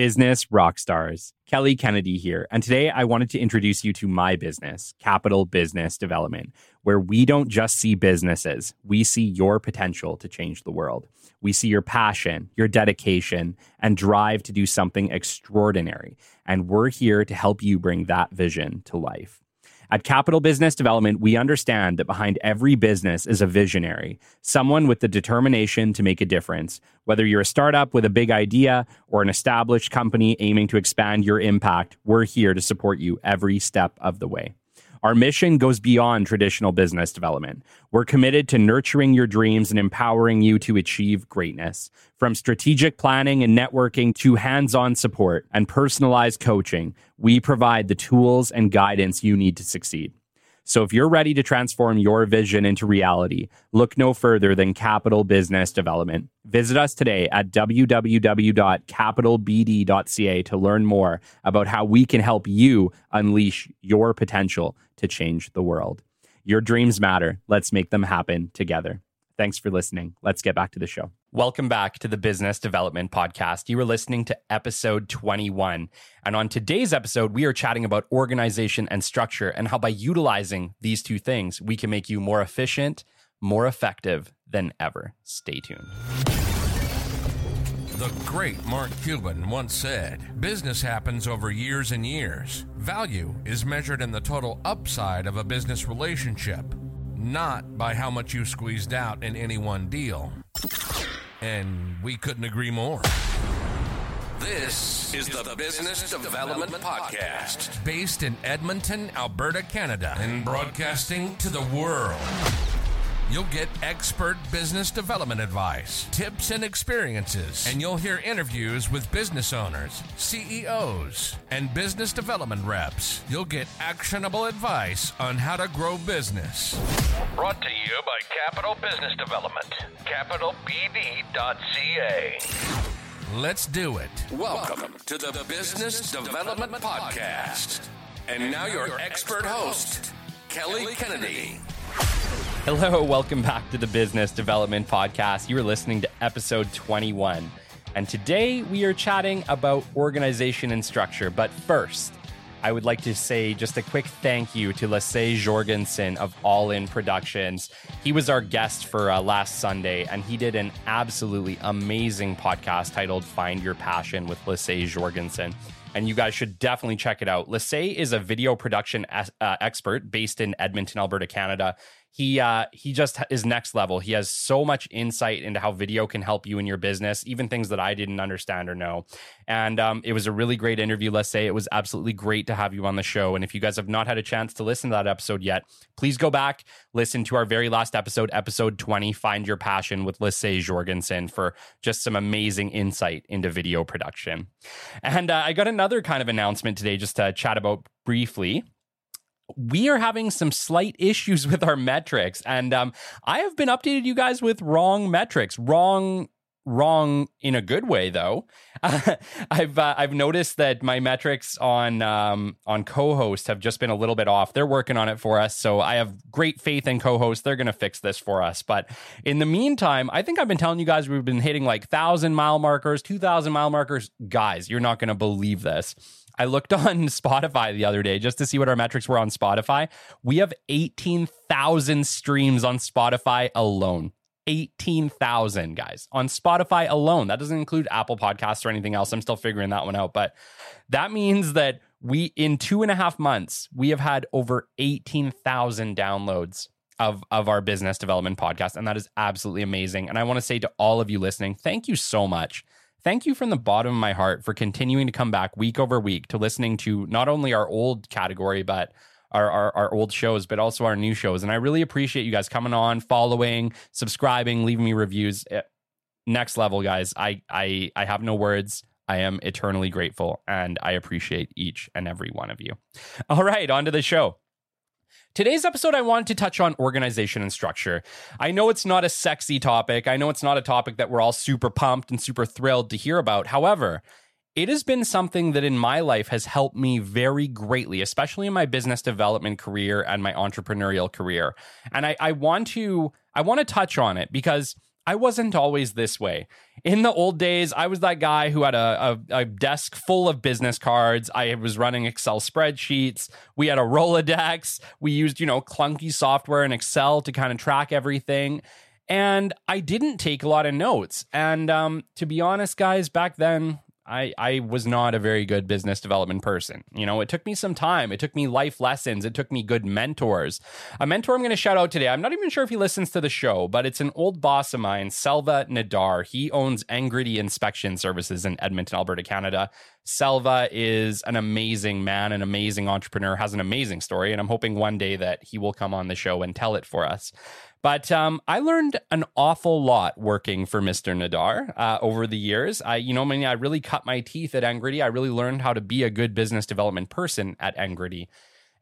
Business rock stars. Kelly Kennedy here. And today I wanted to introduce you to my business, Capital Business Development, where we don't just see businesses, we see your potential to change the world. We see your passion, your dedication, and drive to do something extraordinary. And we're here to help you bring that vision to life. At Capital Business Development, we understand that behind every business is a visionary, someone with the determination to make a difference. Whether you're a startup with a big idea or an established company aiming to expand your impact, we're here to support you every step of the way. Our mission goes beyond traditional business development. We're committed to nurturing your dreams and empowering you to achieve greatness. From strategic planning and networking to hands on support and personalized coaching, we provide the tools and guidance you need to succeed. So if you're ready to transform your vision into reality, look no further than Capital Business Development. Visit us today at www.capitalbd.ca to learn more about how we can help you unleash your potential to change the world. Your dreams matter. Let's make them happen together. Thanks for listening. Let's get back to the show. Welcome back to the Business Development Podcast. You are listening to episode 21. And on today's episode, we are chatting about organization and structure and how by utilizing these two things, we can make you more efficient, more effective than ever. Stay tuned. The great Mark Cuban once said business happens over years and years. Value is measured in the total upside of a business relationship not by how much you squeezed out in any one deal. And we couldn't agree more. This is the Business Development Podcast, based in Edmonton, Alberta, Canada, and broadcasting to the world. You'll get expert business development advice, tips, and experiences, and you'll hear interviews with business owners, CEOs, and business development reps. You'll get actionable advice on how to grow business. Brought to you by Capital Business Development, capitalbd.ca. Let's do it. Welcome to the Business Development Podcast. And now your expert host, Kelly Kennedy. Hello, welcome back to the Business Development Podcast. You are listening to episode 21. And today we are chatting about organization and structure. But first, I would like to say just a quick thank you to Lasse Joergensen of All In Productions. He was our guest for uh, last Sunday, and he did an absolutely amazing podcast titled Find Your Passion with Lasse Joergensen and you guys should definitely check it out. Lasse is a video production uh, expert based in Edmonton, Alberta, Canada. He uh, he just is next level. He has so much insight into how video can help you in your business, even things that I didn't understand or know. And um, it was a really great interview. Lasse it was absolutely great to have you on the show. And if you guys have not had a chance to listen to that episode yet, please go back listen to our very last episode, episode twenty, "Find Your Passion" with Lasse Joergensen for just some amazing insight into video production. And uh, I got another kind of announcement today, just to chat about briefly we are having some slight issues with our metrics and um, i have been updated you guys with wrong metrics. Wrong wrong in a good way though. I've uh, i've noticed that my metrics on um, on co-host have just been a little bit off. They're working on it for us so i have great faith in co-host they're going to fix this for us. But in the meantime i think i've been telling you guys we've been hitting like 1000 mile markers 2000 mile markers. Guys you're not going to believe this I looked on Spotify the other day just to see what our metrics were on Spotify. We have 18,000 streams on Spotify alone. 18,000 guys on Spotify alone. That doesn't include Apple Podcasts or anything else. I'm still figuring that one out. But that means that we, in two and a half months, we have had over 18,000 downloads of, of our business development podcast. And that is absolutely amazing. And I want to say to all of you listening, thank you so much thank you from the bottom of my heart for continuing to come back week over week to listening to not only our old category, but our, our, our, old shows, but also our new shows. And I really appreciate you guys coming on, following, subscribing, leaving me reviews. Eh, next level, guys. I, I, I have no words. I am eternally grateful and I appreciate each and every one of you. All right, on to the show. Today's episode, I wanted to touch on organization and structure. I know it's not a sexy topic. I know it's not a topic that we're all super pumped and super thrilled to hear about. However, it has been something that in my life has helped me very greatly, especially in my business development career and my entrepreneurial career. And I, I want to I want to touch on it because I wasn't always this way. In the old days, I was that guy who had a, a, a, desk full of business cards. I was running Excel spreadsheets. We had a Rolodex. We used, you know, clunky software in Excel to kind of track everything. And I didn't take a lot of notes. And um, to be honest, guys, back then, I, I was not a very good business development person. You know, it took me some time. It took me life lessons. It took me good mentors. A mentor I'm going to shout out today, I'm not even sure if he listens to the show, but it's an old boss of mine, Selva Nadar. He owns Engrity Inspection Services in Edmonton, Alberta, Canada. Selva is an amazing man, an amazing entrepreneur, has an amazing story, and I'm hoping one day that he will come on the show and tell it for us. But um, I learned an awful lot working for Mr. Nadar uh, over the years. I, you know, I mean, I really cut my teeth at Engrity. I really learned how to be a good business development person at Engrity.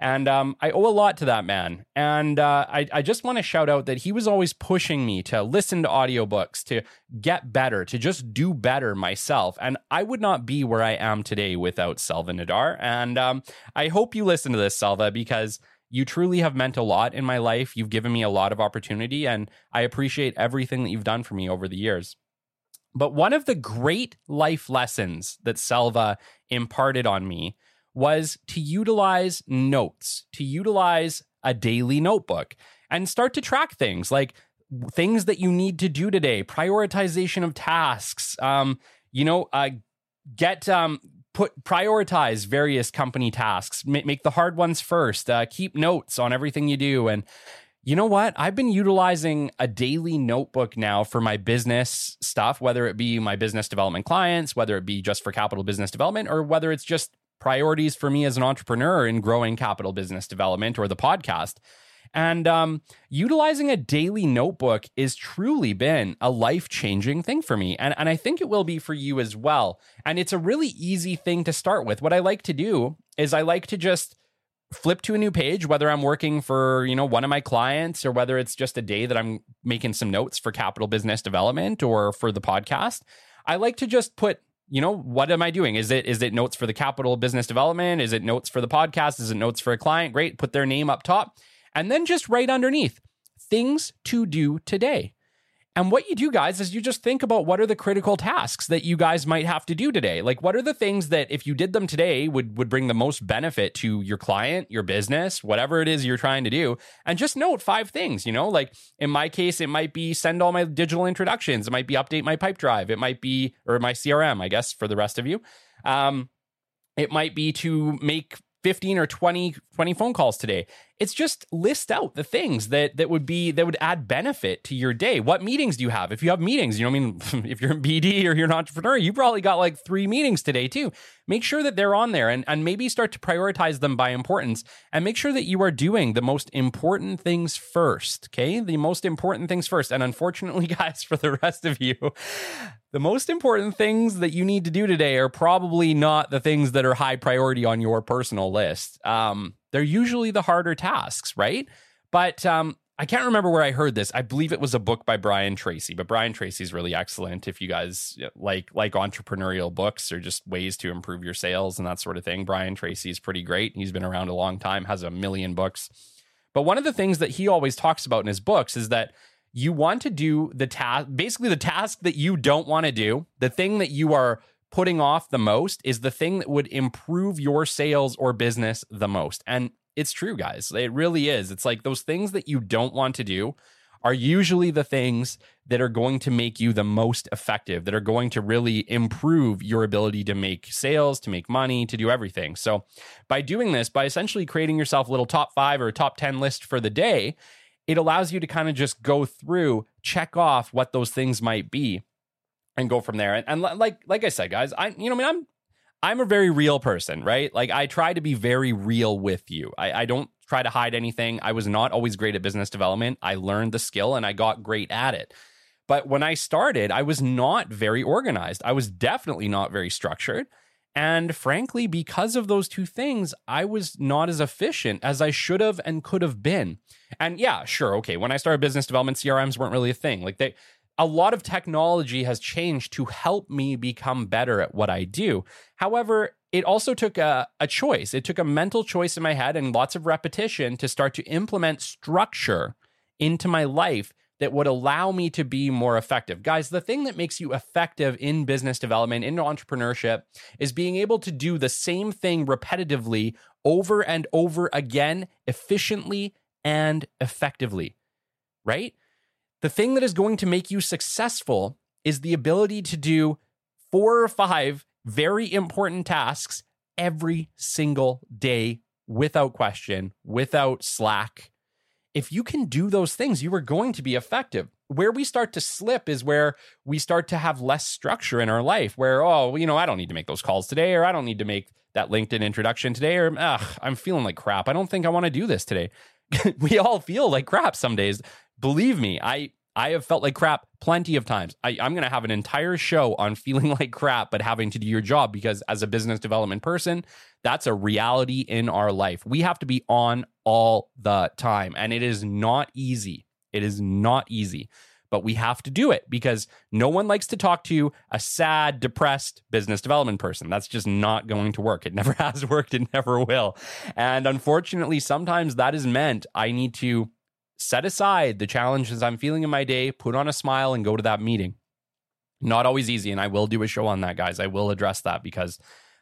And um, I owe a lot to that man. And uh, I, I just want to shout out that he was always pushing me to listen to audiobooks, to get better, to just do better myself. And I would not be where I am today without Selva Nadar. And um, I hope you listen to this, Selva, because you truly have meant a lot in my life. You've given me a lot of opportunity, and I appreciate everything that you've done for me over the years. But one of the great life lessons that Selva imparted on me was to utilize notes, to utilize a daily notebook and start to track things like things that you need to do today, prioritization of tasks, um, you know, uh, get um, put prioritize various company tasks, make, make the hard ones first, uh, keep notes on everything you do. And you know what? I've been utilizing a daily notebook now for my business stuff, whether it be my business development clients, whether it be just for capital business development, or whether it's just priorities for me as an entrepreneur in growing capital business development or the podcast. And um, utilizing a daily notebook is truly been a life changing thing for me. And, and I think it will be for you as well. And it's a really easy thing to start with. What I like to do is I like to just flip to a new page whether i'm working for you know one of my clients or whether it's just a day that i'm making some notes for capital business development or for the podcast i like to just put you know what am i doing is it is it notes for the capital business development is it notes for the podcast is it notes for a client great put their name up top and then just right underneath things to do today. And what you do, guys, is you just think about what are the critical tasks that you guys might have to do today. Like, what are the things that if you did them today would would bring the most benefit to your client, your business, whatever it is you're trying to do. And just note five things. You know, like in my case, it might be send all my digital introductions. It might be update my Pipedrive. It might be or my CRM, I guess, for the rest of you. Um, it might be to make 15 or 20 20 phone calls today it's just list out the things that that would be that would add benefit to your day. What meetings do you have? If you have meetings you know i mean? If you're in bd or you're an entrepreneur you probably got like three meetings today too. Make sure that they're on there and, and maybe start to prioritize them by importance and make sure that you are doing the most important things first okay? The most important things first. And unfortunately guys for the rest of you the most important things that you need to do today are probably not the things that are high priority on your personal list. Um, they're usually the harder tasks, right? But um, I can't remember where I heard this. I believe it was a book by Brian Tracy, but Brian Tracy is really excellent if you guys like like entrepreneurial books or just ways to improve your sales and that sort of thing. Brian Tracy is pretty great. He's been around a long time, has a million books. But one of the things that he always talks about in his books is that you want to do the task, basically the task that you don't want to do, the thing that you are putting off the most is the thing that would improve your sales or business the most. And it's true, guys. It really is. It's like those things that you don't want to do are usually the things that are going to make you the most effective, that are going to really improve your ability to make sales, to make money, to do everything. So, by doing this, by essentially creating yourself a little top five or a top 10 list for the day, it allows you to kind of just go through, check off what those things might be, and go from there. And, and like like I said, guys, I you know I mean I'm I'm a very real person, right? Like I try to be very real with you. I, I don't try to hide anything. I was not always great at business development. I learned the skill and I got great at it. But when I started, I was not very organized. I was definitely not very structured. And frankly, because of those two things, I was not as efficient as I should have and could have been. And yeah, sure, okay, when I started business development, CRMs weren't really a thing. Like they a lot of technology has changed to help me become better at what I do. However, it also took a, a choice. It took a mental choice in my head and lots of repetition to start to implement structure into my life that would allow me to be more effective. Guys, the thing that makes you effective in business development, in entrepreneurship, is being able to do the same thing repetitively over and over again, efficiently and effectively, right? The thing that is going to make you successful is the ability to do four or five very important tasks every single day without question, without slack. If you can do those things, you are going to be effective. Where we start to slip is where we start to have less structure in our life, where, oh, you know, I don't need to make those calls today, or I don't need to make that LinkedIn introduction today, or I'm feeling like crap. I don't think I want to do this today. we all feel like crap some days. Believe me, I I have felt like crap plenty of times. I, am going to have an entire show on feeling like crap, but having to do your job because as a business development person, that's a reality in our life. We have to be on all the time, and it is not easy. It is not easy, but we have to do it because no one likes to talk to a sad, depressed business development person. That's just not going to work. It never has worked, it never will. And unfortunately, sometimes that is meant I need to set aside the challenges I'm feeling in my day, put on a smile, and go to that meeting. Not always easy, and I will do a show on that, guys. I will address that because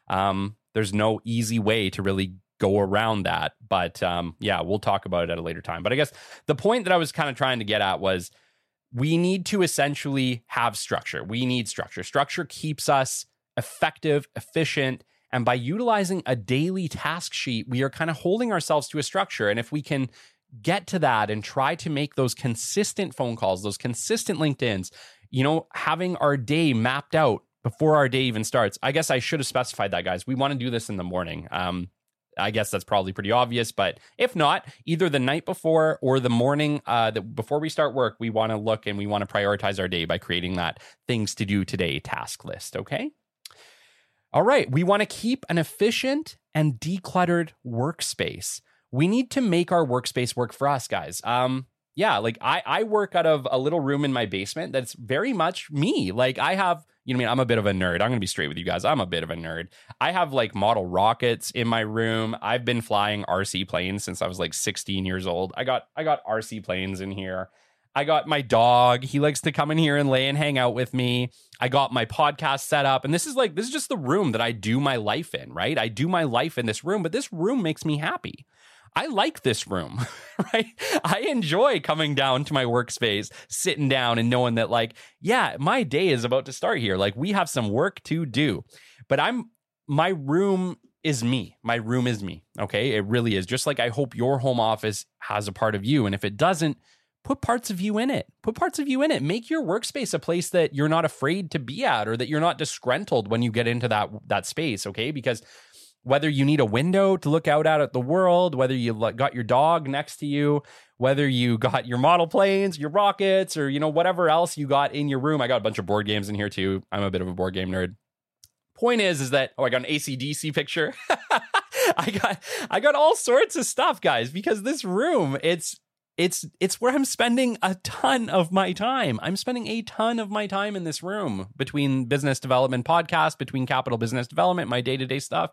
um, there's no easy way to really go around that. But um, yeah, we'll talk about it at a later time. But I guess the point that I was kind of trying to get at was we need to essentially have structure. We need structure. Structure keeps us effective, efficient, and by utilizing a daily task sheet, we are kind of holding ourselves to a structure. And if we can get to that and try to make those consistent phone calls, those consistent LinkedIn's, you know, having our day mapped out before our day even starts. I guess I should have specified that, guys. We want to do this in the morning. Um, I guess that's probably pretty obvious, but if not, either the night before or the morning uh, that before we start work, we want to look and we want to prioritize our day by creating that things to do today task list. Okay. All right. We want to keep an efficient and decluttered workspace we need to make our workspace work for us, guys. Um, yeah, like I I work out of a little room in my basement that's very much me. Like I have, you know, I mean, I'm a bit of a nerd. I'm gonna be straight with you guys. I'm a bit of a nerd. I have like model rockets in my room. I've been flying RC planes since I was like 16 years old. I got I got RC planes in here. I got my dog. He likes to come in here and lay and hang out with me. I got my podcast set up. And this is like, this is just the room that I do my life in, right? I do my life in this room, but this room makes me happy. I like this room, right? I enjoy coming down to my workspace, sitting down and knowing that, like, yeah, my day is about to start here. Like, we have some work to do. But I'm, my room is me. My room is me. Okay. It really is. Just like I hope your home office has a part of you. And if it doesn't, put parts of you in it. Put parts of you in it. Make your workspace a place that you're not afraid to be at or that you're not disgruntled when you get into that that space, okay? Because whether you need a window to look out at the world, whether you got your dog next to you, whether you got your model planes, your rockets, or you know whatever else you got in your room. I got a bunch of board games in here too. I'm a bit of a board game nerd. Point is, is that oh, I got an ACDC picture. I got I got all sorts of stuff, guys, because this room it's it's it's where I'm spending a ton of my time. I'm spending a ton of my time in this room between business development podcast, between capital business development, my day to day stuff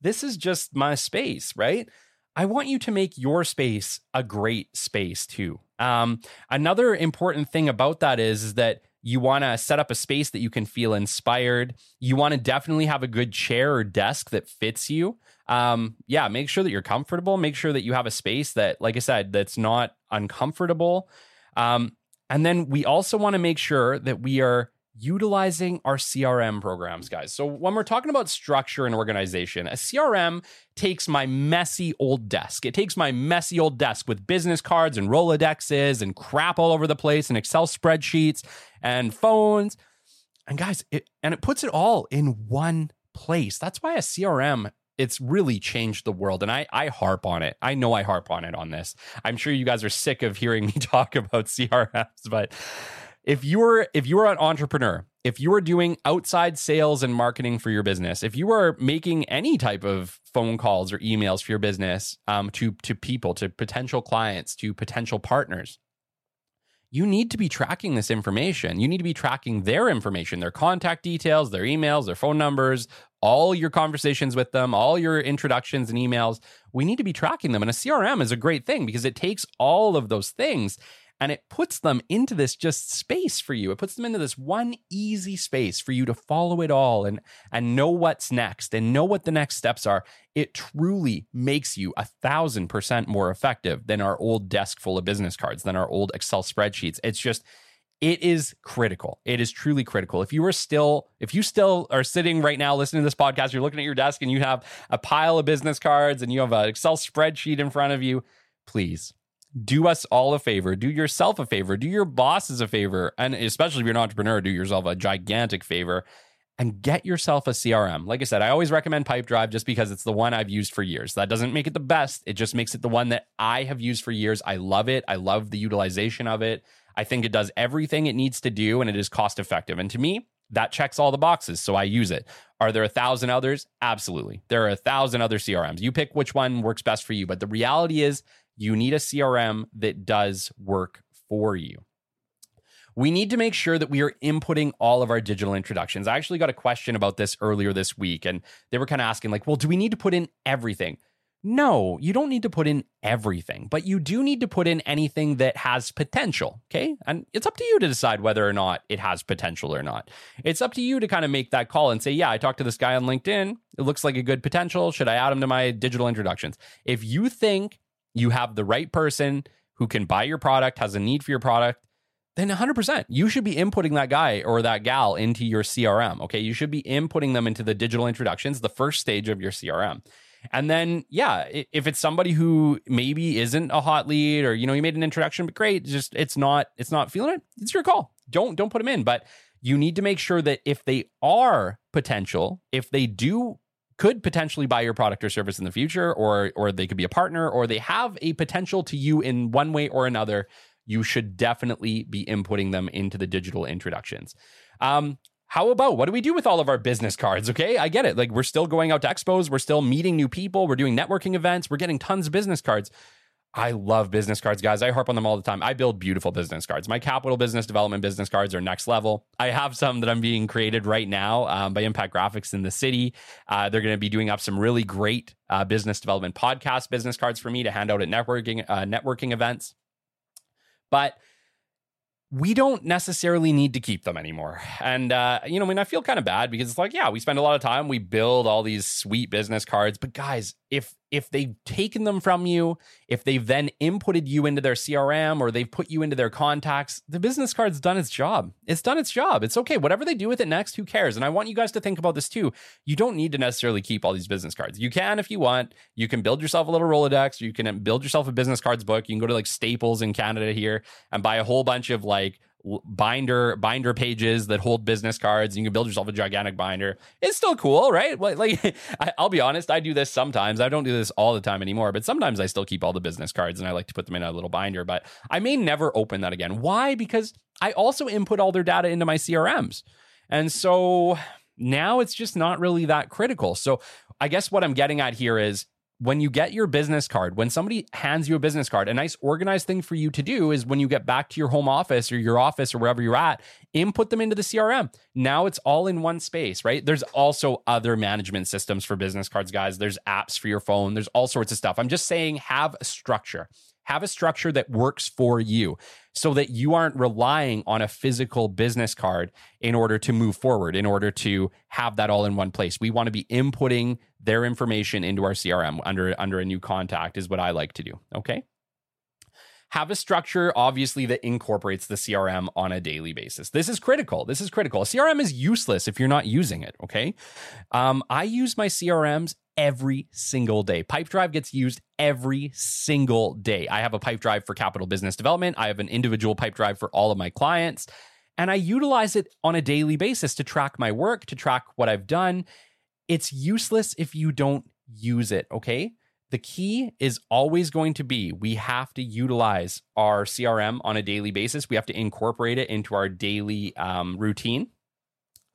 this is just my space, right? I want you to make your space a great space too. Um, another important thing about that is, is that you want to set up a space that you can feel inspired. You want to definitely have a good chair or desk that fits you. Um, yeah, make sure that you're comfortable. Make sure that you have a space that, like I said, that's not uncomfortable. Um, and then we also want to make sure that we are utilizing our CRM programs, guys. So, when we're talking about structure and organization, a CRM takes my messy old desk. It takes my messy old desk with business cards and Rolodexes and crap all over the place and Excel spreadsheets and phones. And guys, it, and it puts it all in one place. That's why a CRM it's really changed the world and I, I harp on it i know i harp on it on this i'm sure you guys are sick of hearing me talk about crms but if you're if you're an entrepreneur if you are doing outside sales and marketing for your business if you are making any type of phone calls or emails for your business um, to to people to potential clients to potential partners you need to be tracking this information. You need to be tracking their information their contact details their emails their phone numbers all your conversations with them all your introductions and emails. We need to be tracking them and a crm is a great thing because it takes all of those things and it puts them into this just space for you. It puts them into this one easy space for you to follow it all and and know what's next and know what the next steps are. It truly makes you a thousand percent more effective than our old desk full of business cards, than our old Excel spreadsheets. It's just it is critical. It is truly critical. If you are still, if you still are sitting right now listening to this podcast, you're looking at your desk and you have a pile of business cards and you have an Excel spreadsheet in front of you, please do us all a favor, do yourself a favor, do your bosses a favor, and especially if you're an entrepreneur, do yourself a gigantic favor and get yourself a CRM. Like I said, I always recommend Pipedrive just because it's the one I've used for years. That doesn't make it the best, it just makes it the one that I have used for years. I love it. I love the utilization of it. I think it does everything it needs to do and it is cost effective. And to me, that checks all the boxes. So I use it. Are there a thousand others? Absolutely. There are a thousand other CRMs. You pick which one works best for you. But the reality is, you need a CRM that does work for you. We need to make sure that we are inputting all of our digital introductions. I actually got a question about this earlier this week, and they were kind of asking, like, well, do we need to put in everything? No, you don't need to put in everything, but you do need to put in anything that has potential. Okay. And it's up to you to decide whether or not it has potential or not. It's up to you to kind of make that call and say, yeah, I talked to this guy on LinkedIn. It looks like a good potential. Should I add him to my digital introductions? If you think you have the right person who can buy your product, has a need for your product, then 100%. You should be inputting that guy or that gal into your CRM. Okay. You should be inputting them into the digital introductions, the first stage of your CRM. And then, yeah, if it's somebody who maybe isn't a hot lead or, you know, you made an introduction, but great, just it's not, it's not feeling it, it's your call. Don't, don't put them in. But you need to make sure that if they are potential, if they do could potentially buy your product or service in the future or or they could be a partner or they have a potential to you in one way or another you should definitely be inputting them into the digital introductions um, how about what do we do with all of our business cards? Okay, I get it. Like we're still going out to expos, we're still meeting new people, we're doing networking events, we're getting tons of business cards. I love business cards, guys. I harp on them all the time. I build beautiful business cards. My capital business development business cards are next level. I have some that I'm being created right now um, by Impact Graphics in the city. Uh, they're going to be doing up some really great uh, business development podcast business cards for me to hand out at networking uh, networking events. But we don't necessarily need to keep them anymore. And, uh, you know, I mean, I feel kind of bad because it's like, yeah, we spend a lot of time, we build all these sweet business cards. But guys, if if they've taken them from you, if they've then inputted you into their CRM or they've put you into their contacts, the business card's done its job. It's done its job. It's okay. Whatever they do with it next, who cares? And I want you guys to think about this too. You don't need to necessarily keep all these business cards. You can if you want. You can build yourself a little Rolodex. You can build yourself a business cards book. You can go to like Staples in Canada here and buy a whole bunch of like binder binder pages that hold business cards. and You can build yourself a gigantic binder. It's still cool, right? Like, I'll be honest, I do this sometimes. I don't do this all the time anymore, but sometimes I still keep all the business cards and I like to put them in a little binder. But I may never open that again. Why? Because I also input all their data into my CRMs, and so now it's just not really that critical. So I guess what I'm getting at here is when you get your business card, when somebody hands you a business card, a nice organized thing for you to do is when you get back to your home office or your office or wherever you're at, input them into the CRM. Now it's all in one space, right? There's also other management systems for business cards, guys. There's apps for your phone, there's all sorts of stuff. I'm just saying have a structure. Have a structure that works for you so that you aren't relying on a physical business card in order to move forward, in order to have that all in one place. We want to be inputting their information into our CRM under, under a new contact, is what I like to do. Okay have a structure obviously that incorporates the CRM on a daily basis. This is critical. This is critical. A CRM is useless if you're not using it. Okay. Um, I use my CRMs every single day. Pipedrive gets used every single day. I have a Pipedrive for capital business development. I have an individual Pipedrive for all of my clients. And I utilize it on a daily basis to track my work, to track what I've done. It's useless if you don't use it, okay? The key is always going to be we have to utilize our CRM on a daily basis. We have to incorporate it into our daily um, routine.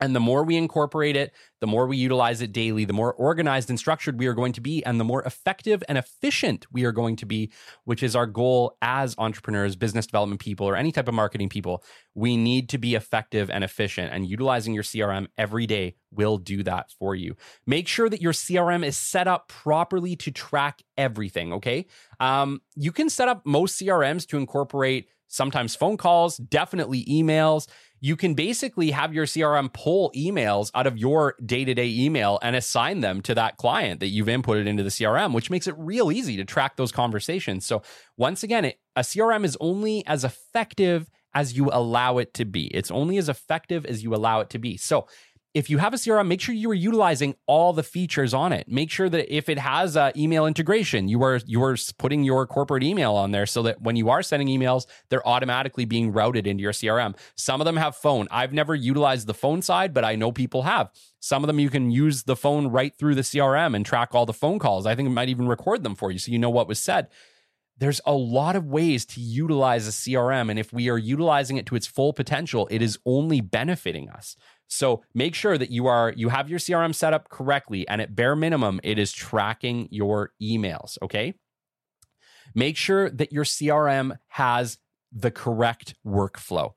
And the more we incorporate it, the more we utilize it daily, the more organized and structured we are going to be, and the more effective and efficient we are going to be, which is our goal as entrepreneurs, business development people, or any type of marketing people. We need to be effective and efficient, and utilizing your CRM every day will do that for you. Make sure that your CRM is set up properly to track everything, okay? Um, you can set up most CRMs to incorporate sometimes phone calls, definitely emails. You can basically have your CRM pull emails out of your day to day email and assign them to that client that you've inputted into the CRM, which makes it real easy to track those conversations. So, once again, it, a CRM is only as effective as you allow it to be. It's only as effective as you allow it to be. So, if you have a CRM, make sure you are utilizing all the features on it. Make sure that if it has uh, email integration, you are you are putting your corporate email on there so that when you are sending emails, they're automatically being routed into your CRM. Some of them have phone. I've never utilized the phone side, but I know people have. Some of them you can use the phone right through the CRM and track all the phone calls. I think it might even record them for you so you know what was said there's a lot of ways to utilize a CRM. And if we are utilizing it to its full potential, it is only benefiting us. So make sure that you are you have your CRM set up correctly and at bare minimum it is tracking your emails, okay? Make sure that your CRM has the correct workflow.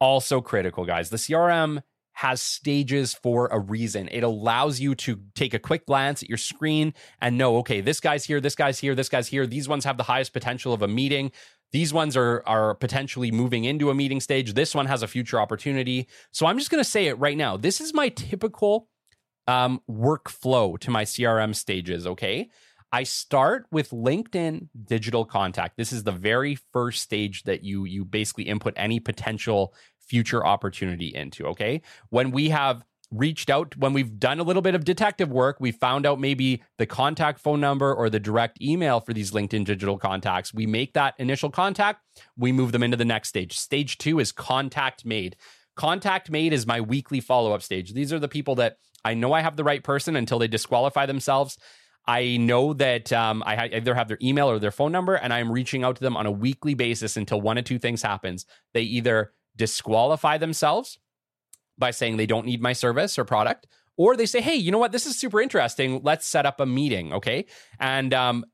Also critical, guys. The CRM has stages for a reason. It allows you to take a quick glance at your screen and know, okay, this guy's here, this guy's here, this guy's here. These ones have the highest potential of a meeting. These ones are are potentially moving into a meeting stage. This one has a future opportunity. So I'm just going to say it right now. This is my typical um, workflow to my CRM stages. Okay. I start with LinkedIn digital contact. This is the very first stage that you you basically input any potential future opportunity into. Okay. When we have reached out when we've done a little bit of detective work we found out maybe the contact phone number or the direct email for these linkedin digital contacts. We make that initial contact we move them into the next stage. Stage two is contact made. Contact made is my weekly follow-up stage. These are the people that i know i have the right person until they disqualify themselves. I know that um, I either have their email or their phone number, and I'm reaching out to them on a weekly basis until one of two things happens. They either disqualify themselves by saying they don't need my service or product, or they say, hey, you know what? This is super interesting. Let's set up a meeting. Okay. And um,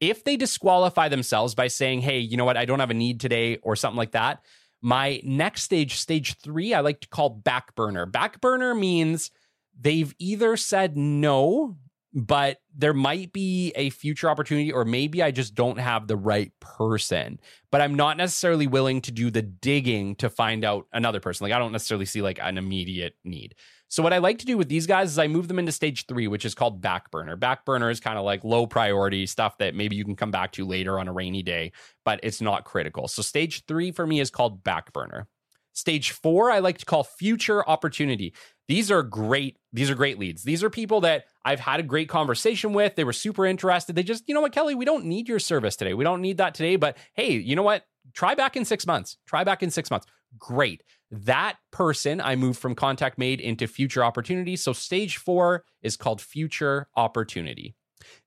if they disqualify themselves by saying, hey, you know what? I don't have a need today or something like that, my next stage, stage three, I like to call back burner. Back burner means they've either said no but there might be a future opportunity, or maybe I just don't have the right person. But I'm not necessarily willing to do the digging to find out another person. Like, I don't necessarily see like an immediate need. So, what I like to do with these guys is I move them into stage three, which is called back burner. Back burner is kind of like low priority stuff that maybe you can come back to later on a rainy day, but it's not critical. So, stage three for me is called back burner. Stage four, I like to call future opportunity. These are great. These are great leads. These are people that I've had a great conversation with. They were super interested. They just, you know what, Kelly, we don't need your service today. We don't need that today. But hey, you know what? Try back in six months. Try back in six months. Great. That person, I moved from contact made into future opportunity. So stage four is called future opportunity.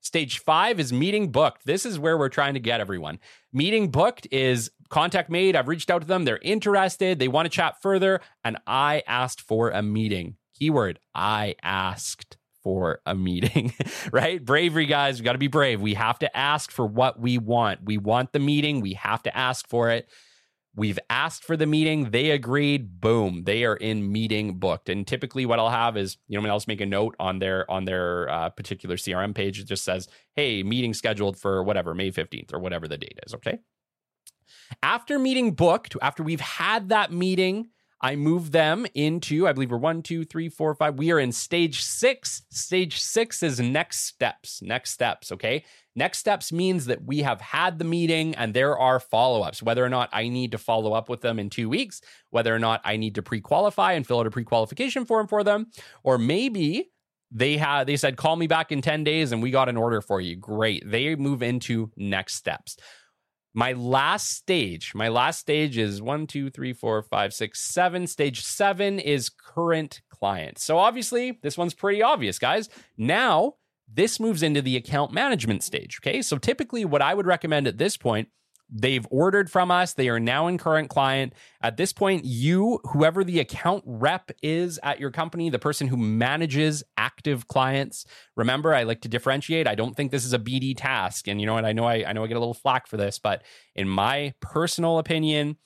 Stage five is meeting booked. This is where we're trying to get everyone. Meeting booked is contact made. I've reached out to them. They're interested. They want to chat further. And I asked for a meeting. Keyword I asked for a meeting, right? Bravery, guys. We got to be brave. We have to ask for what we want. We want the meeting. We have to ask for it. We've asked for the meeting. They agreed. Boom. They are in meeting booked. And typically, what I'll have is, you know, I'll just make a note on their on their uh, particular CRM page. It just says, "Hey, meeting scheduled for whatever May fifteenth or whatever the date is." Okay. After meeting booked, after we've had that meeting, I move them into, I believe we're one, two, three, four, five. We are in stage six. Stage six is next steps. Next steps. Okay. Next steps means that we have had the meeting and there are follow ups, whether or not I need to follow up with them in two weeks, whether or not I need to pre qualify and fill out a pre qualification form for them, or maybe they had they said call me back in 10 days and we got an order for you great they move into next steps my last stage, my last stage is one, two, three, four, five, six, seven. Stage seven is current client. So obviously, this one's pretty obvious, guys. Now, this moves into the account management stage. Okay. So typically, what I would recommend at this point They've ordered from us. They are now in current client. At this point, you, whoever the account rep is at your company, the person who manages active clients, remember, I like to differentiate. I don't think this is a BD task. And you know what? I know I, I know I get a little flack for this, but in my personal opinion,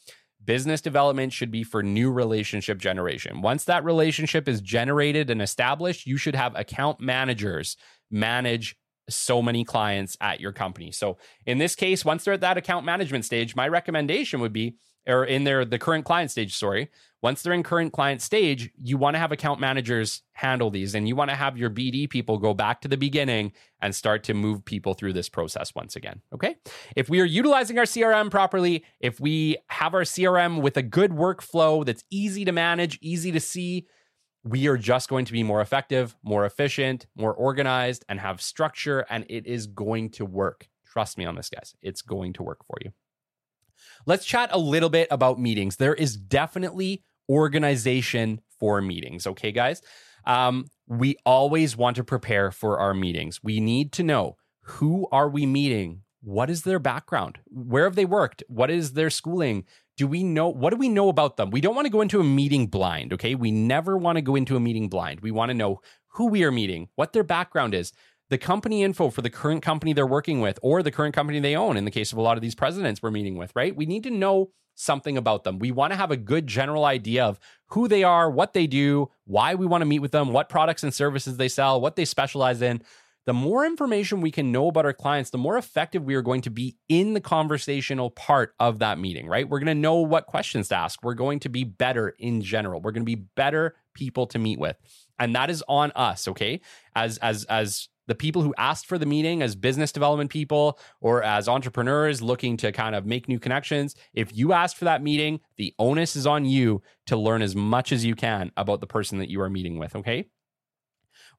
business development should be for new relationship generation. Once that relationship is generated and established, you should have account managers manage so many clients at your company. So in this case, once they're at that account management stage, my recommendation would be, or in their the current client stage, sorry, once they're in current client stage, you want to have account managers handle these and you want to have your BD people go back to the beginning and start to move people through this process once again. Okay. If we are utilizing our CRM properly, if we have our CRM with a good workflow that's easy to manage, easy to see, we are just going to be more effective, more efficient, more organized, and have structure, and it is going to work. Trust me on this, guys. It's going to work for you. Let's chat a little bit about meetings. There is definitely organization for meetings. Okay, guys? Um, we always want to prepare for our meetings. We need to know who are we meeting? What is their background? Where have they worked? What is their schooling? Do we know what do we know about them? We don't want to go into a meeting blind, okay? We never want to go into a meeting blind. We want to know who we are meeting, what their background is, the company info for the current company they're working with or the current company they own in the case of a lot of these presidents we're meeting with, right? We need to know something about them. We want to have a good general idea of who they are, what they do, why we want to meet with them, what products and services they sell, what they specialize in. The more information we can know about our clients, the more effective we are going to be in the conversational part of that meeting, right? We're going to know what questions to ask. We're going to be better in general. We're going to be better people to meet with. And that is on us, okay? As as as the people who asked for the meeting as business development people or as entrepreneurs looking to kind of make new connections, if you asked for that meeting, the onus is on you to learn as much as you can about the person that you are meeting with, okay?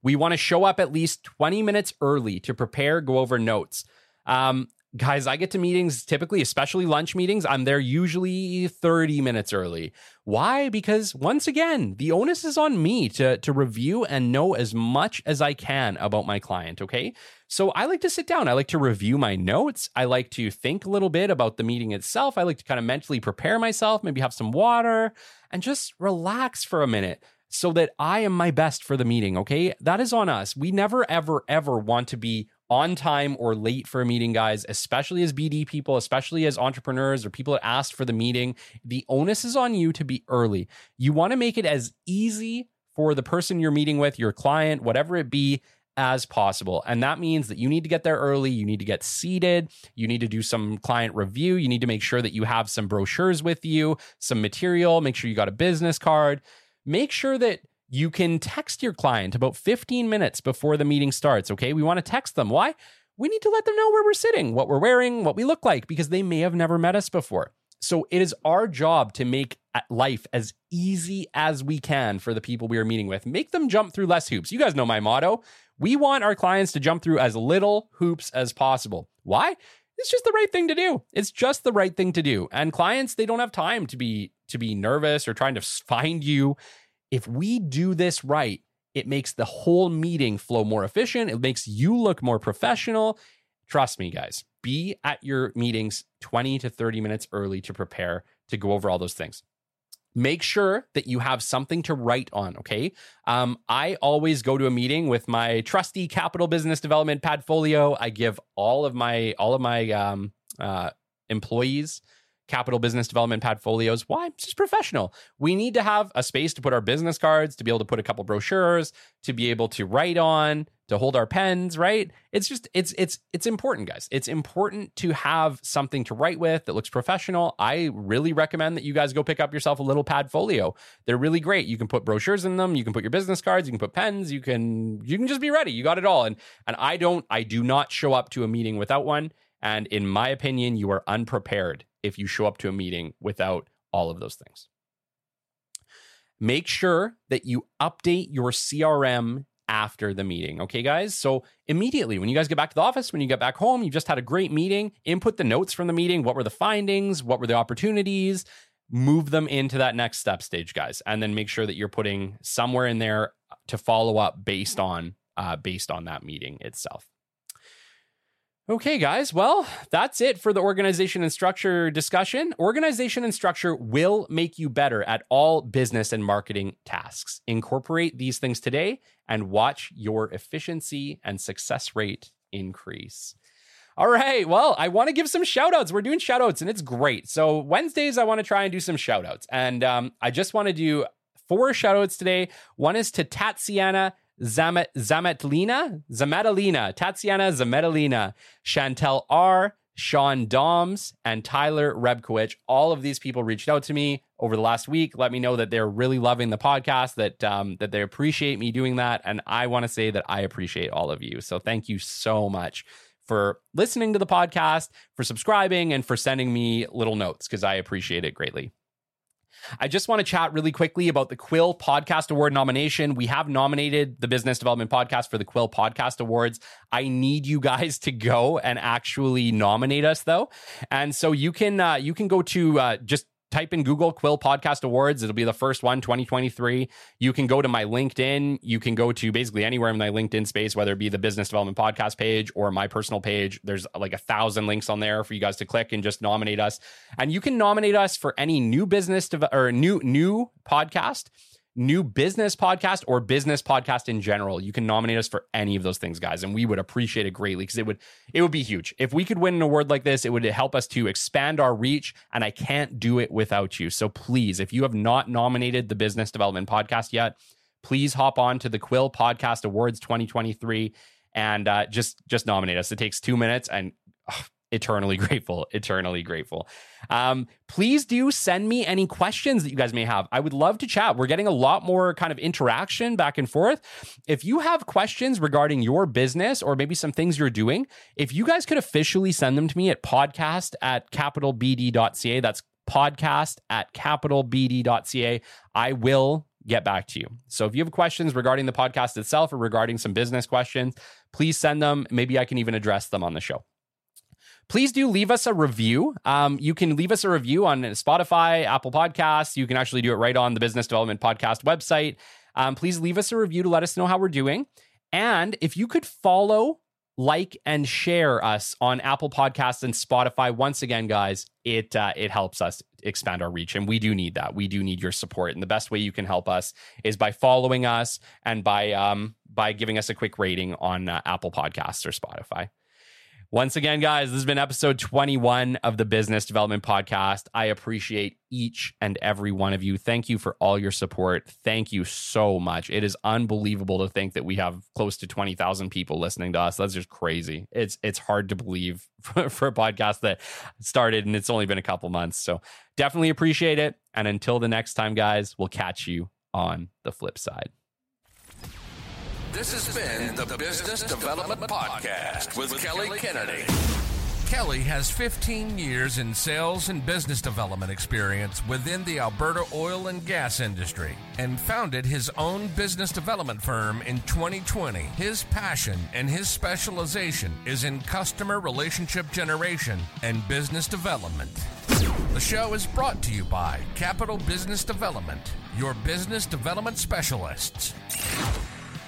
We want to show up at least 20 minutes early to prepare, go over notes. Um, guys, I get to meetings typically, especially lunch meetings. I'm there usually 30 minutes early. Why? Because once again, the onus is on me to, to review and know as much as I can about my client. Okay. So I like to sit down. I like to review my notes. I like to think a little bit about the meeting itself. I like to kind of mentally prepare myself, maybe have some water and just relax for a minute so that I am my best for the meeting. Okay. That is on us. We never, ever, ever want to be on time or late for a meeting, guys, especially as BD people, especially as entrepreneurs or people that asked for the meeting. The onus is on you to be early. You want to make it as easy for the person you're meeting with, your client, whatever it be, as possible. And that means that you need to get there early. You need to get seated. You need to do some client review. You need to make sure that you have some brochures with you, some material. Make sure you got a business card. Make sure that you can text your client about 15 minutes before the meeting starts. Okay. We want to text them. Why? We need to let them know where we're sitting, what we're wearing, what we look like, because they may have never met us before. So it is our job to make uh, life as easy as we can for the people we are meeting with. Make them jump through less hoops. You guys know my motto. We want our clients to jump through as little hoops as possible. Why? It's just the right thing to do. It's just the right thing to do. And clients, they don't have time to be to be nervous or trying to find you if we do this right, it makes the whole meeting flow more efficient. It makes you look more professional. Trust me, guys, be at your meetings 20 to 30 minutes early to prepare to go over all those things. Make sure that you have something to write on. Okay. Um, I always go to a meeting with my trusty capital business development padfolio. I give all of my all of my um, uh, employees capital business development padfolios. Why? It's just professional. We need to have a space to put our business cards, to be able to put a couple brochures, to be able to write on, to hold our pens, right? It's just it's it's it's important, guys. It's important to have something to write with that looks professional. I really recommend that you guys go pick up yourself a little padfolio. They're really great. You can put brochures in them, you can put your business cards, you can put pens, you can you can just be ready. You got it all. And and I don't I do not show up to a meeting without one. And in my opinion, you are unprepared if you show up to a meeting without all of those things. Make sure that you update your CRM after the meeting. Okay, guys? So immediately when you guys get back to the office, when you get back home, you just had a great meeting, input the notes from the meeting. What were the findings? What were the opportunities? Move them into that next step stage, guys. And then make sure that you're putting somewhere in there to follow up based on uh, based on that meeting itself. Okay, guys. Well, that's it for the organization and structure discussion. Organization and structure will make you better at all business and marketing tasks. Incorporate these things today and watch your efficiency and success rate increase. All right. Well, I want to give some shout outs. We're doing shout outs and it's great. So, Wednesdays, I want to try and do some shout outs. And um, I just want to do four shout outs today. One is to Tatsiana Zamet, Zametlina, Zametalina, Tatiana Zametalina, Chantel R., Sean Doms, and Tyler Rebkowicz. All of these people reached out to me over the last week. Let me know that they're really loving the podcast, that um, that they appreciate me doing that, and I want to say that I appreciate all of you. So thank you so much for listening to the podcast, for subscribing, and for sending me little notes because I appreciate it greatly. I just want to chat really quickly about the Quill Podcast Award nomination. We have nominated the Business Development Podcast for the Quill Podcast Awards. I need you guys to go and actually nominate us, though. And so you can uh, you can go to uh, just type in Google Quill Podcast Awards. It'll be the first one, 2023. You can go to my LinkedIn. You can go to basically anywhere in my LinkedIn space, whether it be the business development podcast page or my personal page. There's uh, like a thousand links on there for you guys to click and just nominate us. And you can nominate us for any new business dev- or new new podcast new business podcast or business podcast in general. You can nominate us for any of those things guys and we would appreciate it greatly because it would it would be huge. If we could win an award like this it would help us to expand our reach and i can't do it without you. So please if you have not nominated the business development podcast yet please hop on to the quill podcast awards 2023 and uh, just just nominate us. It takes two minutes and eternally grateful eternally grateful. Um, please do send me any questions that you guys may have. I would love to chat. We're getting a lot more kind of interaction back and forth. If you have questions regarding your business or maybe some things you're doing if you guys could officially send them to me at podcast at capitalbd.ca that's podcast at capitalbd.ca i will get back to you. So if you have questions regarding the podcast itself or regarding some business questions, please send them. Maybe I can even address them on the show please do leave us a review. Um, you can leave us a review on Spotify, Apple Podcasts. You can actually do it right on the Business Development Podcast website. Um, please leave us a review to let us know how we're doing. And if you could follow, like, and share us on Apple Podcasts and Spotify, once again, guys, it uh, it helps us expand our reach, and we do need that. We do need your support, and the best way you can help us is by following us and by um, by giving us a quick rating on uh, Apple Podcasts or Spotify. Once again, guys, this has been episode 21 of the Business Development Podcast. I appreciate each and every one of you. Thank you for all your support. Thank you so much. It is unbelievable to think that we have close to 20,000 people listening to us. That's just crazy. It's it's hard to believe for, for a podcast that started and it's only been a couple months. So definitely appreciate it. And until the next time, guys, we'll catch you on the flip side. This has been the Business Development Podcast with Kelly Kennedy. Kelly has 15 years in sales and business development experience within the Alberta oil and gas industry and founded his own business development firm in 2020. His passion and his specialization is in customer relationship generation and business development. The show is brought to you by Capital Business Development, your business development specialists.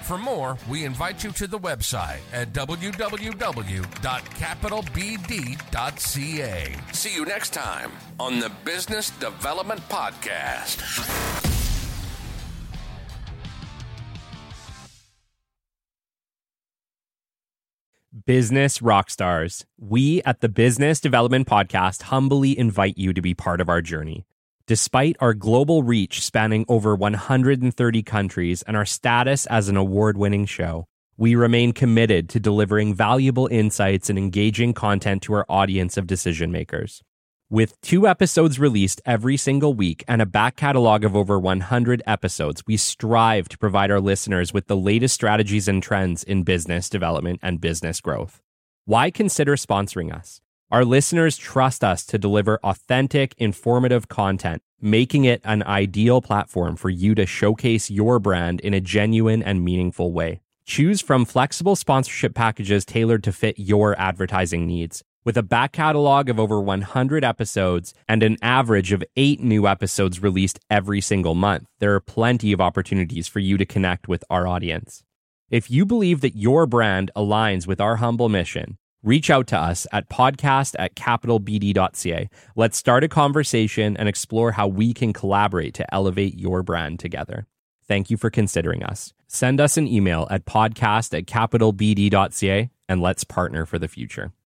For more, we invite you to the website at www.capitalbd.ca. See you next time on the Business Development Podcast. Business rock stars, We at the Business Development Podcast humbly invite you to be part of our journey. Despite our global reach spanning over 130 countries and our status as an award winning show, we remain committed to delivering valuable insights and engaging content to our audience of decision makers. With two episodes released every single week and a back catalog of over 100 episodes, we strive to provide our listeners with the latest strategies and trends in business development and business growth. Why consider sponsoring us? Our listeners trust us to deliver authentic, informative content, making it an ideal platform for you to showcase your brand in a genuine and meaningful way. Choose from flexible sponsorship packages tailored to fit your advertising needs. With a back catalog of over 100 episodes and an average of eight new episodes released every single month, there are plenty of opportunities for you to connect with our audience. If you believe that your brand aligns with our humble mission, reach out to us at podcast at capitalbd.ca. Let's start a conversation and explore how we can collaborate to elevate your brand together. Thank you for considering us. Send us an email at podcast at capitalbd.ca and let's partner for the future.